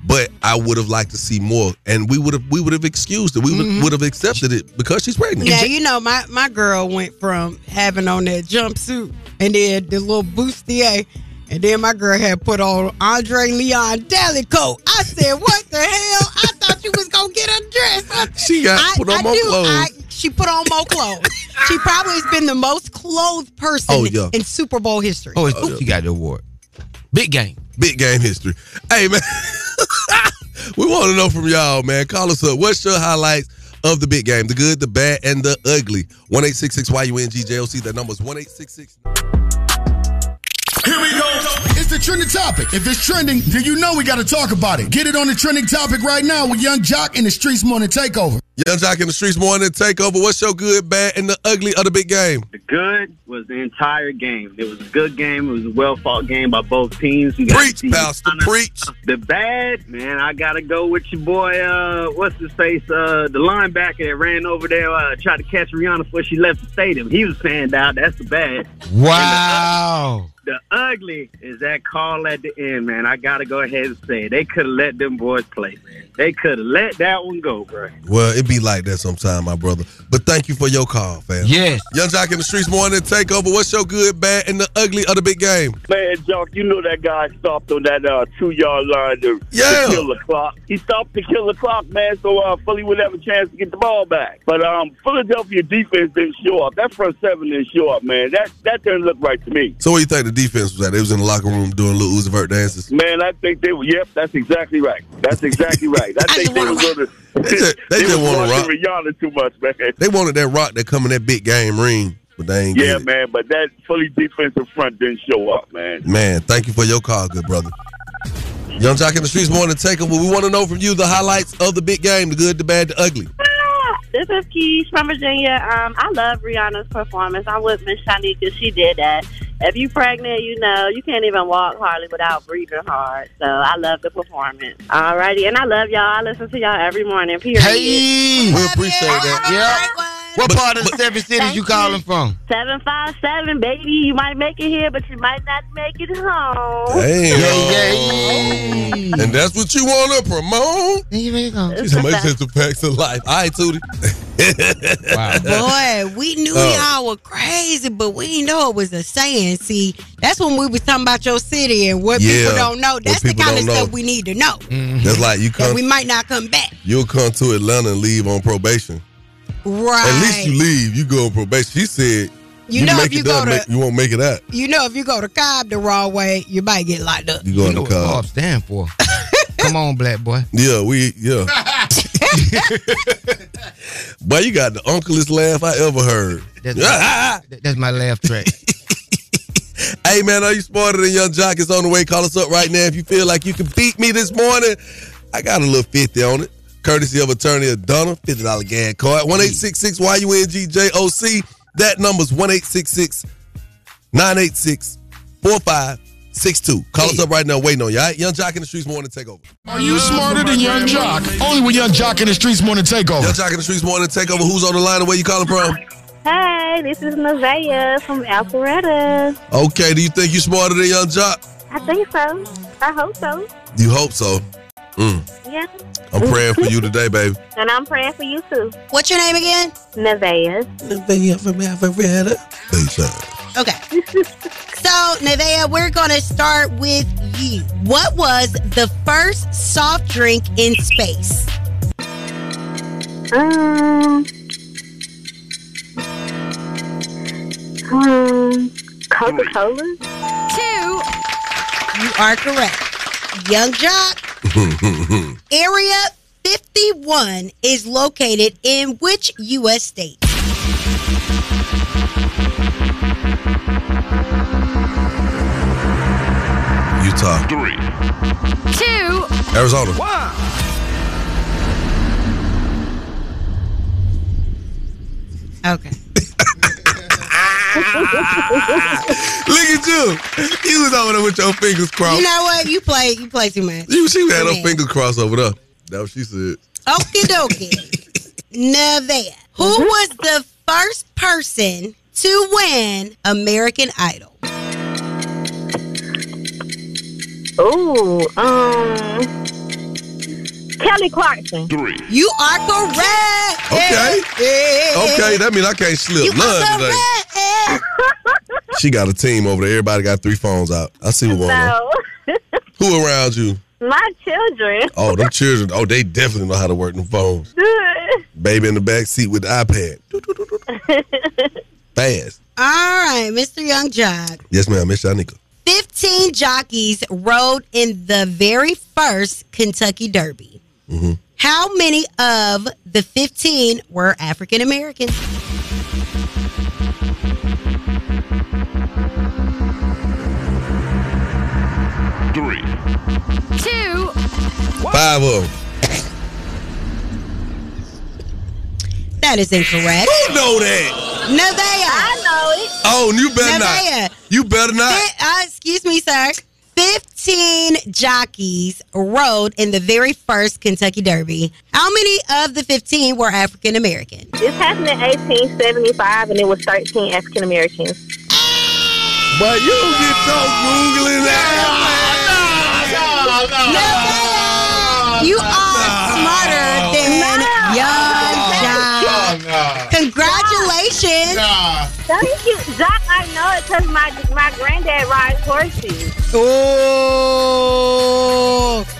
But I would have liked to see more, and we would have we would have excused it. We would, Mhm. would have accepted it because she's pregnant. Yeah, you know my my girl went from having on that jumpsuit and then the little bustier, and then my girl had put on Andre Leon Talley coat. I said, "What the hell? I thought you was gonna get a dress." She got I, put on I more do. clothes. I, she put on more clothes. she probably has been the most clothed person Oh, yeah. in Super Bowl history. Oh, it's, she got the award. Big game. Big game history. Hey man, we want to know from y'all, man. Call us up. What's your highlights of the big game? The good, the bad, and the ugly. One eight six six Y U N G J O C. That number is one eight six six. Here we go. It's trending topic. If it's trending, then you know we got to talk about it. Get it on the trending topic right now with Yung Joc in the Streets Morning Takeover. Yung Joc in the streets morning takeover. What's your good, bad, and the ugly of the big game? The good was the entire game. It was a good game. It was a well fought game by both teams. We Preach, see Pastor, Rihanna. preach. The bad, man, I gotta go with your boy. Uh, what's his face? Uh, the linebacker that ran over there, uh, tried to catch Rihanna before she left the stadium. He was fanned out. That's the bad. Wow. The ugly is that call at the end, man. I gotta go ahead and say it. they could have let them boys play, man. They could have let that one go, bro. Well, it be like that sometime, my brother. But thank you for your call, fam. Yes. Yung Joc in the streets morning takeover. What's your good, bad, and the ugly of the big game? Man, Joc, you know that guy stopped on that uh, two yard line to, Yeah. to kill the clock. He stopped to kill the clock, man, so uh, Philly would have a chance to get the ball back. But um, Philadelphia defense didn't show up. That front seven didn't show up, man. That that didn't look right to me. So, what do you think the defense was at? They was in the locker room doing little Uzi Vert dances. Man, I think they were. Yep, that's exactly right. That's exactly right. I think they was going to. They just, they just was want to rock. watching Rihanna too much, man. They wanted that rock that come in that big game ring, but they ain't Yeah, get it. man, but that Philly defensive front didn't show up, man. Man, thank you for your call, good brother. Yung Joc in the streets morning takeover. We want to know from you the highlights of the big game, the good, the bad, the ugly. This is Keish from Virginia. Um, I love Rihanna's performance. I'm with Miss Shanika. She did that. If you're pregnant, you know you can't even walk hardly without breathing hard. So I love the performance. Alrighty, and I love y'all. I listen to y'all every morning. Period. Hey. We appreciate that. Yeah. What part of the seven cities you calling from? Seven five seven, baby. You might make it here, but you might not make it home. Damn. And that's what you want to promote? It's Somebody the said the facts of life. All right, Tootie. wow. Boy, we knew Oh. y'all were crazy, but we didn't know it was a saying. See, that's when we was talking about your city and what Yeah, people don't know. That's the kind of don't stuff we need to know. Mm-hmm. That's like you That come, we might not come back. you'll come to Atlanta and leave on probation. Right. At least you leave. You go on probation. She said, You know make if you it done, go to- make- you won't make it out. You know, if you go to Cobb the wrong way, you might get locked up. You go in the What car. Bob stand for? Come on, black boy. Yeah, we yeah. Boy, you got the uncleest laugh I ever heard. That's my, that's my laugh track. Hey man, are you smarter than Yung Joc? It's on the way. Call us up right now if you feel like you can beat me this morning. I got a little 50 on it. Courtesy of attorney Donna, $50 gas card. 1-866 Y-U-N-G-J-O-C. That number's 1-866-986-4562. Call us up right now. Waiting on you. All right? Yung Joc in the streets morning take over. Are you smarter than Yung Joc? Only with Yung Joc in the Streets Morning Takeover. Yung Joc in the streets morning take over. Who's on the line and where you calling from? Hey, this is Nevaeh from Alpharetta. Okay, do you think you're smarter than Yung Joc? I think so. I hope so. You hope so. Mm. Yeah. I'm praying for you today, baby. And I'm praying for you too. What's your name again? Nevaeh. Nevaeh from Alpharetta. Okay. so, Nevea, we're going to start with you. What was the first soft drink in space? Um. Um. Coca Cola. Two. You are correct. Yung Joc, Area 51 is located in which U.S. state? Utah. Three. Two. Arizona. One. Okay. Look at you. You was over there with your fingers crossed. You know what? You play. You play too much. You, she had her Yeah. fingers crossed over there. That's what she said. Okie dokie. Nevea, who was the first person to win American Idol? Oh, Um. Kelly Clarkson. Three. You are correct. Okay. Okay, that means I can't slip You none are today. correct. She got a team over there. Everybody got three phones out. I see what's going on. Who around you? My children. Oh, them children. Oh, they definitely know how to work them phones. Baby in the back seat with the iPad. Fast. All right, Mr. Yung Joc. Yes, ma'am. Miss Shanika. 15 jockeys rode in the very first Kentucky Derby. Mm-hmm. How many of the 15 were African American? Three. Two. Five of them. That is incorrect. Who know that? Nevea. I know it. Oh, you better Nevea. not. You better not. Fi- uh, excuse me, sir. 15 jockeys rode in the very first Kentucky Derby. How many of the 15 were African American? This happened in 1875, and it was 13 African Americans. But you get your googling ass. You are smarter Congratulations. Thank you, Doc. I know it because my my granddad rides horses. Oh.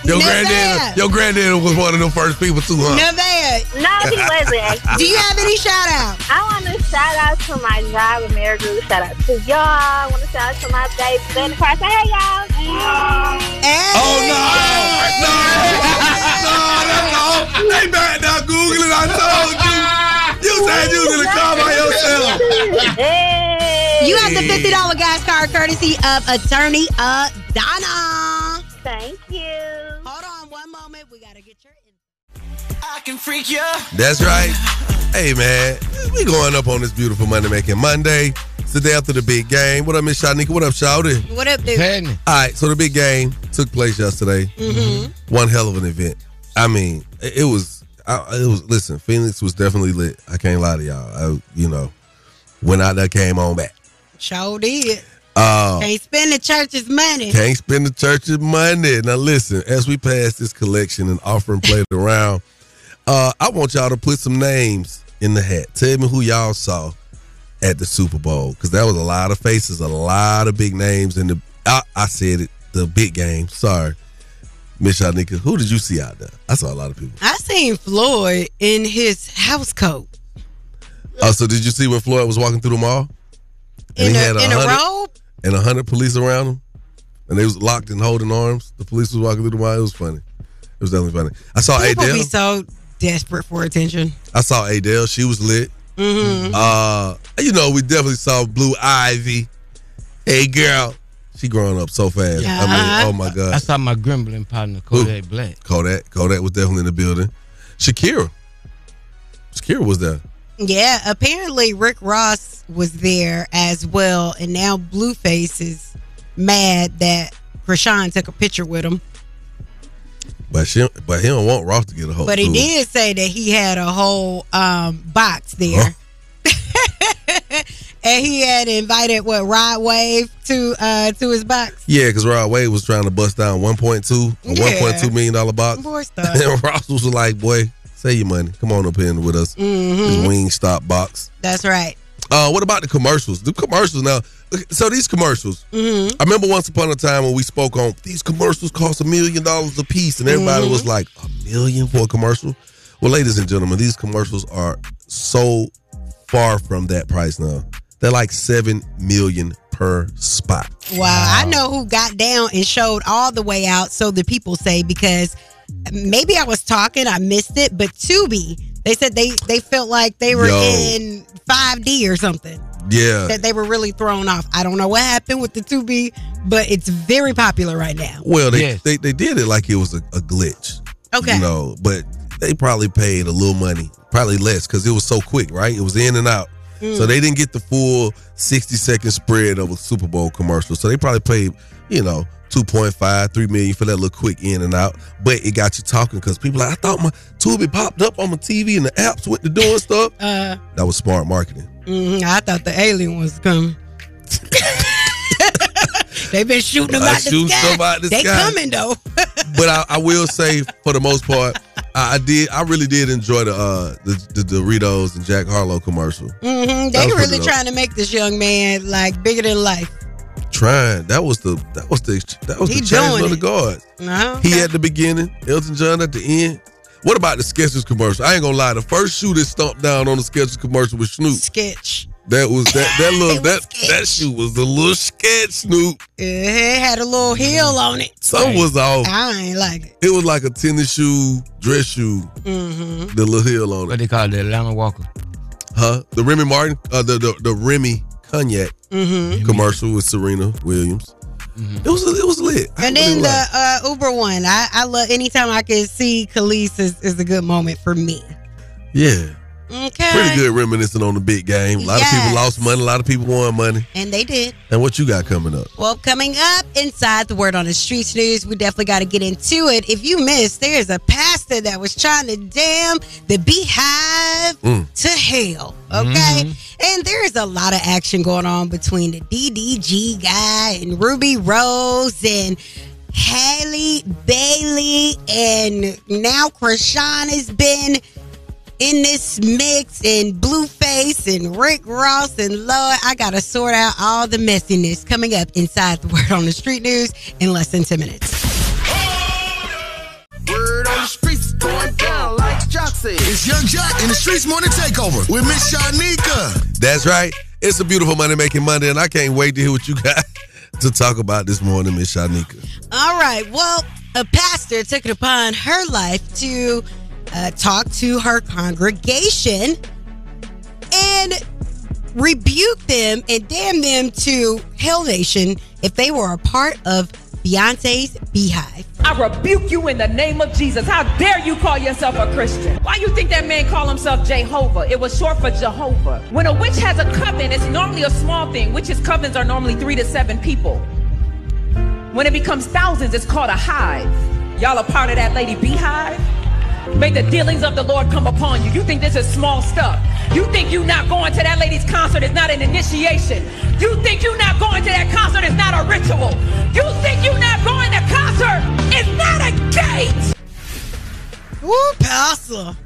Your Nevea. granddad, your granddad was one of the first people too, huh? Nevea. No, he wasn't. Do you have any shout outs? I want to shout out to my job, at America. Shout out to y'all. I want to shout out to my baby, Glenn Price. Hey, y'all. Oh no! No! No, that's all. They back now googling. I told you. You said you was in the car by yourself. You have the $50 gas card courtesy of attorney uh, Donna. Thank you. Hold on one moment. We got to get your I can freak you. That's right. Hey man, we going up on this beautiful money making Monday. It's the day after the big game. What up, Miss Shanika? What up, Shouty? What up, dude? All right, so the big game took place yesterday. Mm-hmm. One hell of an event. I mean, it, it was. I, it was. Listen, Phoenix was definitely lit. I can't lie to y'all. I, you know, went out there, came on back. Show did. Uh, Can't spend the church's money. Can't spend the church's money. Now listen, as we pass this collection and offering played around, uh, I want y'all to put some names in the hat. Tell me who y'all saw at the Super Bowl because there was a lot of faces, a lot of big names in the. I, I said it, the big game. Sorry, Miss Shanika. Who did you see out there? I saw a lot of people. I seen Floyd in his house coat. Oh, so did you see when Floyd was walking through the mall? In a, in a 100 robe? and a hundred police around him, and they was locked and holding arms. The police was walking through the mall. It was funny. It was definitely funny. I saw People Adele. be so desperate for attention. I saw Adele. She was lit. Mm-hmm. Uh, you know, we definitely saw Blue Ivy. Hey, girl, she growing up so fast. Yeah. I mean, oh my god. I saw my Gremlin partner, Kodak Black. Kodak, Kodak was definitely in the building. Shakira, Shakira was there. Yeah, apparently Rick Ross was there as well, and now Blueface is mad that Chrisean took a picture with him. But she, but he don't want Ross to get a hold. But he to did say that he had a whole um, box there. And he had invited what Rod Wave to uh to his box. Yeah, because Rod Wave was trying to bust down 1.2, a Yeah. 1.2 million dollar box. Poor stuff. And Ross was like, "Boy, save your money. Come on up here with us." Mhm. His wing stop box. That's right. Uh, what about the commercials? The commercials now. So these commercials. Mm-hmm. I remember once upon a time when we spoke on these commercials cost a million dollars a piece, and everybody Mhm. was like, "A million for a commercial?" Well, ladies and gentlemen, these commercials are so far from that price now. They're like seven million per spot. Wow. I know who got down and showed all the way out, so the people say, because maybe I was talking, I missed it, but Tubi, they said they they felt like they were Yo. in 5D or something. Yeah. That they were really thrown off. I don't know what happened with the Tubi, but it's very popular right now. Well, they, they they did it like it was a, a glitch. Okay. You know, but they probably paid a little money, probably less, because it was so quick, right? It was in and out. Mm. So they didn't get the full 60 second spread of a Super Bowl commercial. So they probably paid, you know, 2.5, 3 million for that little quick in and out. But it got you talking because people like, I thought my Tubi popped up on my TV and the apps with the doing stuff. Uh, That was smart marketing. mhm, I thought the alien was coming. They've been shooting them Uh, out the shooting sky. out the they sky. coming though. but I, I will say, for the most part, I, I did. I really did enjoy the uh the, the Doritos and Jack Harlow commercial. hmm They really trying to make this young man like bigger than life. Trying that was the that was the that was He the change of the it. guard. Uh-huh. He at the beginning, Elton John at the end. What about the Skechers commercial? I ain't gonna lie. The first shoe that stomped down on the Skechers commercial was Snoop. Sketch. That was that that little that that shoe was the little sketch Snoop. It had a little heel on it. Something was off. I ain't like it. It was like a tennis shoe, dress shoe, Mm-hmm. the little heel on it. What they call it, the Atlanta Walker. Huh? The Remy Martin, uh, the, the the Remy cognac Mm-hmm. commercial with Serena Williams. It was it was lit. I And then the uh, Uber one, I, I love anytime I can see Khalees is, is a good moment for me. yeah, Okay. pretty good reminiscing on the big game. A lot of people lost money. A lot of people won money. And they did. And what you got coming up? Well, coming up inside the Word on the Streets news, we definitely got to get into it. If you missed, there's a pastor that was trying to damn the beehive Mm. to hell. Okay. And there's a lot of action going on between the DDG guy and Ruby Rose and Halle Bailey. And now Chrisean has been in this mix and Blueface and Rick Ross and Lord, I gotta sort out all the messiness coming up inside the Word on the Street News in less than 10 minutes. Word on the streets going down like Joc said. It's Yung Joc in the Streets Morning Takeover with Miss Shanika. That's right. It's a beautiful money making Monday, and I can't wait to hear what you got to talk about this morning, Miss Shanika. All right. Well, a pastor took it upon her life to uh, talk to her congregation and rebuke them and damn them to Hell Nation if they were a part of Beyonce's Beehive. I rebuke you in the name of Jesus. How dare you call yourself a Christian? Why you think that man called himself Jehovah? It was short for Jehovah. When a witch has a coven, it's normally a small thing. Witches' covens are normally three to seven people. When it becomes thousands, it's called a hive. Y'all are part of that lady beehive? May the dealings of the Lord come upon you. You think this is small stuff. You think you not going to that lady's concert is not an initiation. You think you not going to that concert is not a ritual. You think you not going to concert is not a gate. Woo, Pastor.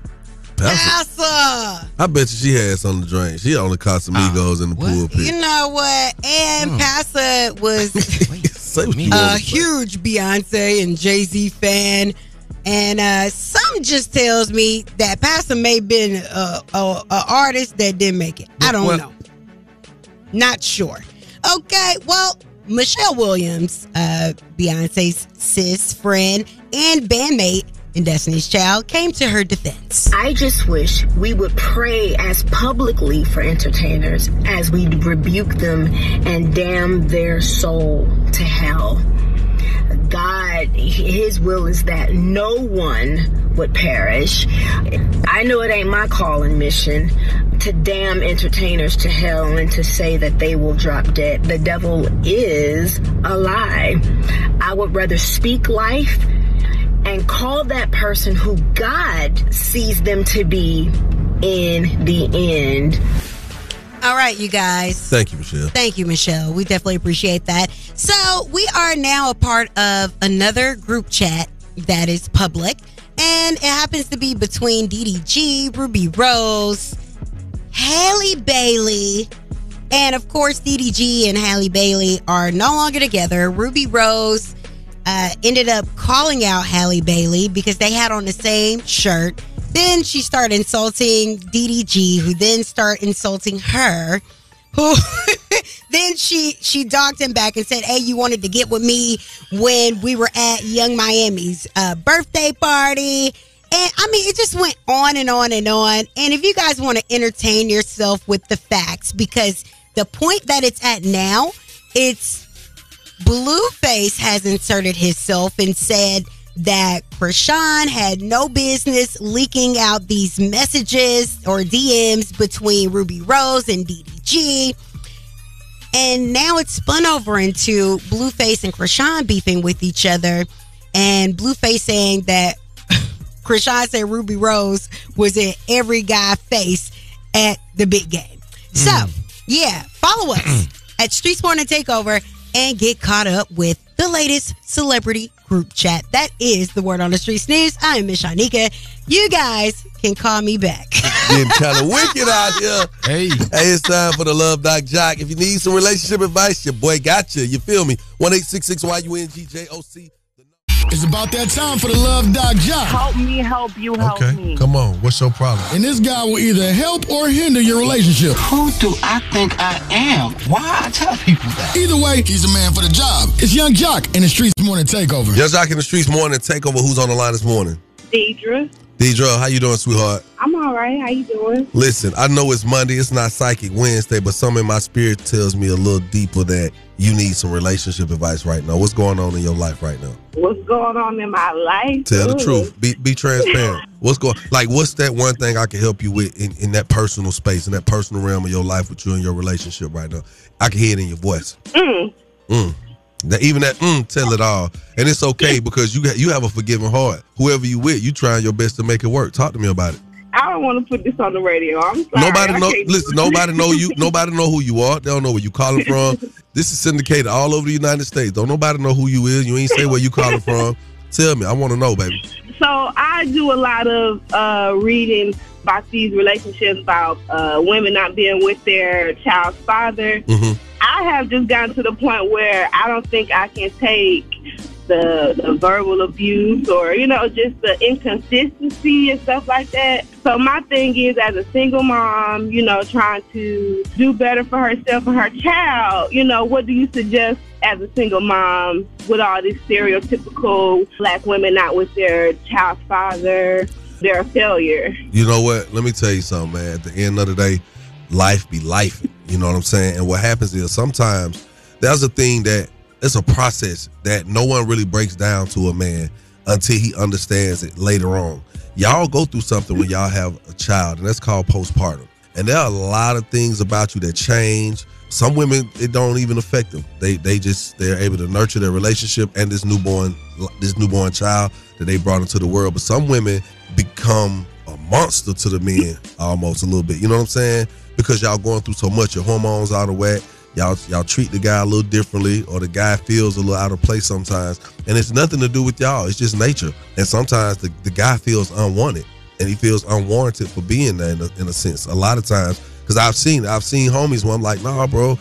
Pastor. Pastor. I bet you she had something to drink. She on the Casamigos in the pulpit. You know what? And Pastor was Say a want to say. huge Beyonce and Jay Z fan. And uh, some just tells me that Pastor may have been a, a, a artist that didn't make it. I don't Well- know. Not sure. Okay, well, Michelle Williams, uh, Beyonce's sis, friend, and bandmate in Destiny's Child, came to her defense. I just wish we would pray as publicly for entertainers as we rebuke them and damn their soul to hell. God, His will is that no one would perish. I know it ain't my call and mission to damn entertainers to hell and to say that they will drop dead. The devil is a lie. I would rather speak life and call that person who God sees them to be in the end. All right, you guys. Thank you, Michelle. Thank you, Michelle. We definitely appreciate that. So, we are now a part of another group chat that is public, and it happens to be between DDG, Ruby Rose, Halle Bailey, and of course, DDG and Halle Bailey are no longer together. Ruby Rose uh, ended up calling out Halle Bailey because they had on the same shirt. Then she started insulting DDG, who then started insulting her. Who then she she dogged him back and said, "Hey, you wanted to get with me when we were at Young Miami's uh, birthday party." And I mean, it just went on and on and on. And if you guys want to entertain yourself with the facts, because the point that it's at now, it's Blueface has inserted himself and said that Chrisean had no business leaking out these messages or DMs between Ruby Rose and DDG. And now it's spun over into Blueface and Chrisean beefing with each other. And Blueface saying that Chrisean said Ruby Rose was in every guy face at the big game. So, hmm. yeah, follow us at Streets Morning Takeover and get caught up with the latest celebrity group chat. That is the word on the streets news. I am Miss Shanika. You guys can call me back. Getting kind of wicked out here. Hey. Hey, it's time for the Love Doc Joc. If you need some relationship advice, your boy got you. You feel me? 1 Y-U-N-G-J-O-C. It's about that time for the Love Doc Joc. Help me, help you, help me. Come on. What's your problem? And this guy will either help or hinder your relationship. Who do I think I am? Why I tell people that? Either way, he's a man for the job. It's Yung Joc in the Streets Morning Takeover. Yung Joc in the Streets morning takeover. Who's on the line this morning? Deidre. Deidre, how you doing, sweetheart? I'm all right. How you doing? Listen, I know it's Monday, it's not Psychic Wednesday, but something in my spirit tells me a little deeper that you need some relationship advice right now. What's going on in your life right now? What's going on in my life? Tell the Ooh. truth. Be be transparent. What's going like what's that one thing I can help you with in, in that personal space, in that personal realm of your life with you and your relationship right now? I can hear it in your voice. Mm. Mm. That even that mm, tell it all. And it's okay because you you have a forgiving heart. Whoever you with, you trying your best to make it work. Talk to me about it. I don't want to put this on the radio. I'm sorry. Nobody know. Listen, nobody know you. Nobody know who you are. They don't know where you calling from. This is syndicated all over the United States. Don't nobody know who you is. You ain't say where you calling from. Tell me. I want to know, baby. So I do a lot of uh, reading about these relationships about uh, women not being with their child's father. Mm-hmm. I have just gotten to the point where I don't think I can take the, the verbal abuse or you know just the inconsistency and stuff like that. So my thing is, as a single mom, you know, trying to do better for herself and her child. You know, what do you suggest as a single mom with all these stereotypical black women not with their child's father? They're a failure. You know what? Let me tell you something, man. At the end of the day, life be life. You know what I'm saying? And what happens is sometimes there's a thing that it's a process that no one really breaks down to a man until he understands it later on. Y'all go through something when y'all have a child, and that's called postpartum. And there are a lot of things about you that change. Some women, it don't even affect them. They they just they're able to nurture their relationship and this newborn this newborn child that they brought into the world. But some women become a monster to the men almost a little bit. You know what I'm saying? Because y'all going through so much, your hormones out of whack. Y'all y'all treat the guy a little differently, or the guy feels a little out of place sometimes. And it's nothing to do with y'all. It's just nature. And sometimes the, the guy feels unwanted and he feels unwarranted for being there in a, in a sense. A lot of times, because I've seen I've seen homies where I'm like, nah, bro,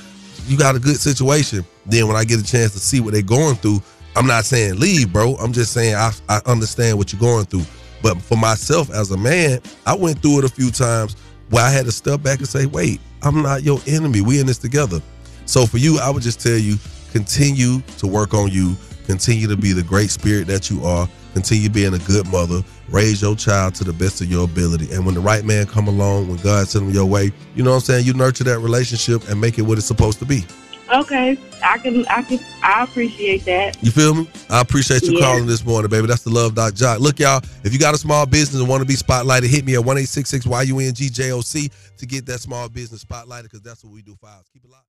you got a good situation. Then when I get a chance to see what they're going through, I'm not saying leave, bro. I'm just saying I, I understand what you're going through. But for myself as a man, I went through it a few times where I had to step back and say, wait, I'm not your enemy. We in this together. So for you, I would just tell you, continue to work on you. Continue to be the great spirit that you are. Continue being a good mother. Raise your child to the best of your ability. And when the right man come along, when God send him your way, you know what I'm saying? You nurture that relationship and make it what it's supposed to be. Okay, I can, I can, I appreciate that. You feel me? I appreciate you Yeah. calling this morning, baby. That's the Love Doc Joc. Look, y'all, if you got a small business and want to be spotlighted, hit me at one eight six six Y U N G J O C to get that small business spotlighted because that's what we do ours. Keep it locked.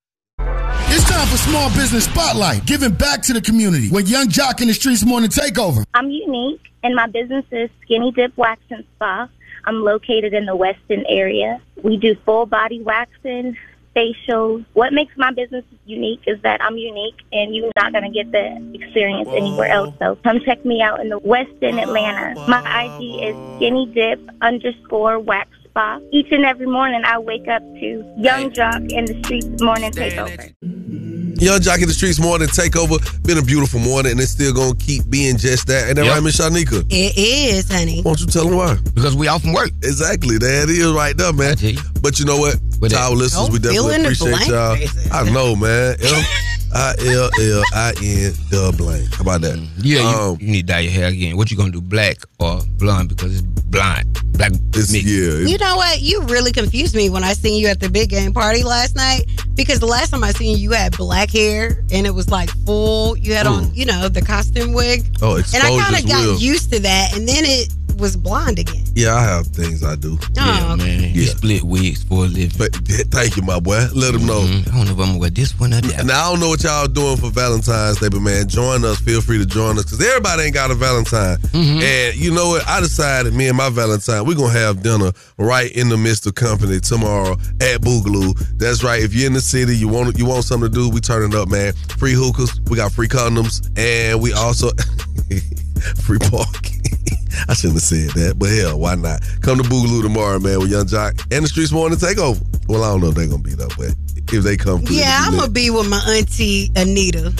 It's time for Small Business Spotlight, giving back to the community with Yung Joc in the Streets Morning Takeover. I'm unique, and my business is Skinny Dip Wax and Spa. I'm located in the West End area. We do full body waxing, facials. What makes my business unique is that I'm unique and you're not going to get the experience anywhere else. So come check me out in the West End Atlanta. My IG is skinny dip underscore wax spa. Each and every morning I wake up to Yung Joc in the Streets Morning Takeover. Yung Joc in the Streets morning takeover. Been a beautiful morning, and it's still gonna keep being just that. And that Yep. right, Miss Shanika? It is, honey. Won't you tell them why? Because we often work. Exactly. That is right there, man. But you know what? To our listeners, we Don't fill definitely appreciate y'all. spaces. I know, man. L I L L I N the blank. How about that? Yeah, you, Um, you need to dye your hair again. What you gonna do, black or blonde? Because it's blind. Black it's, mix. Yeah. You know what? You really confused me when I seen you at the big game party last night because the last time I seen you, you had black hair and it was like full. You had on, you know, the costume wig. Oh, and I kind of got will. used to that, and then it was blonde again. Yeah, I have things I do. Oh, man. You split wigs for a living. But thank you, my boy. Let them know. I don't know if I'm gonna wear this one or that. Now I don't know what y'all doing for Valentine's Day, but man, join us. Feel free to join us because everybody ain't got a Valentine. Mm-hmm. And you know what? I decided me and my Valentine we're gonna have dinner right in the midst of company tomorrow at Boogaloo. That's right. If you're in the city, you want you want something to do, we turn it up, man. Free hookahs, we got free condoms, and we also free parking. I shouldn't have said that, but hell, why not? Come to Boogaloo tomorrow, man, with Yung Joc and the Streets Morning Takeover. Well, I don't know if they're gonna be there, but if they come through, Yeah, I'm gonna be with my auntie Anita.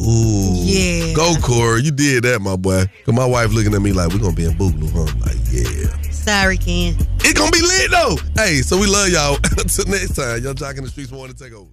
Ooh. Yeah. Go, Corey. You did that, my boy. Cause my wife looking at me like, we're gonna be in Boogaloo, huh? I'm like, yeah. Sorry, Ken. It's gonna be lit though. Hey, so we love y'all. Until next time, Young Jock in the Streets Morning Takeover.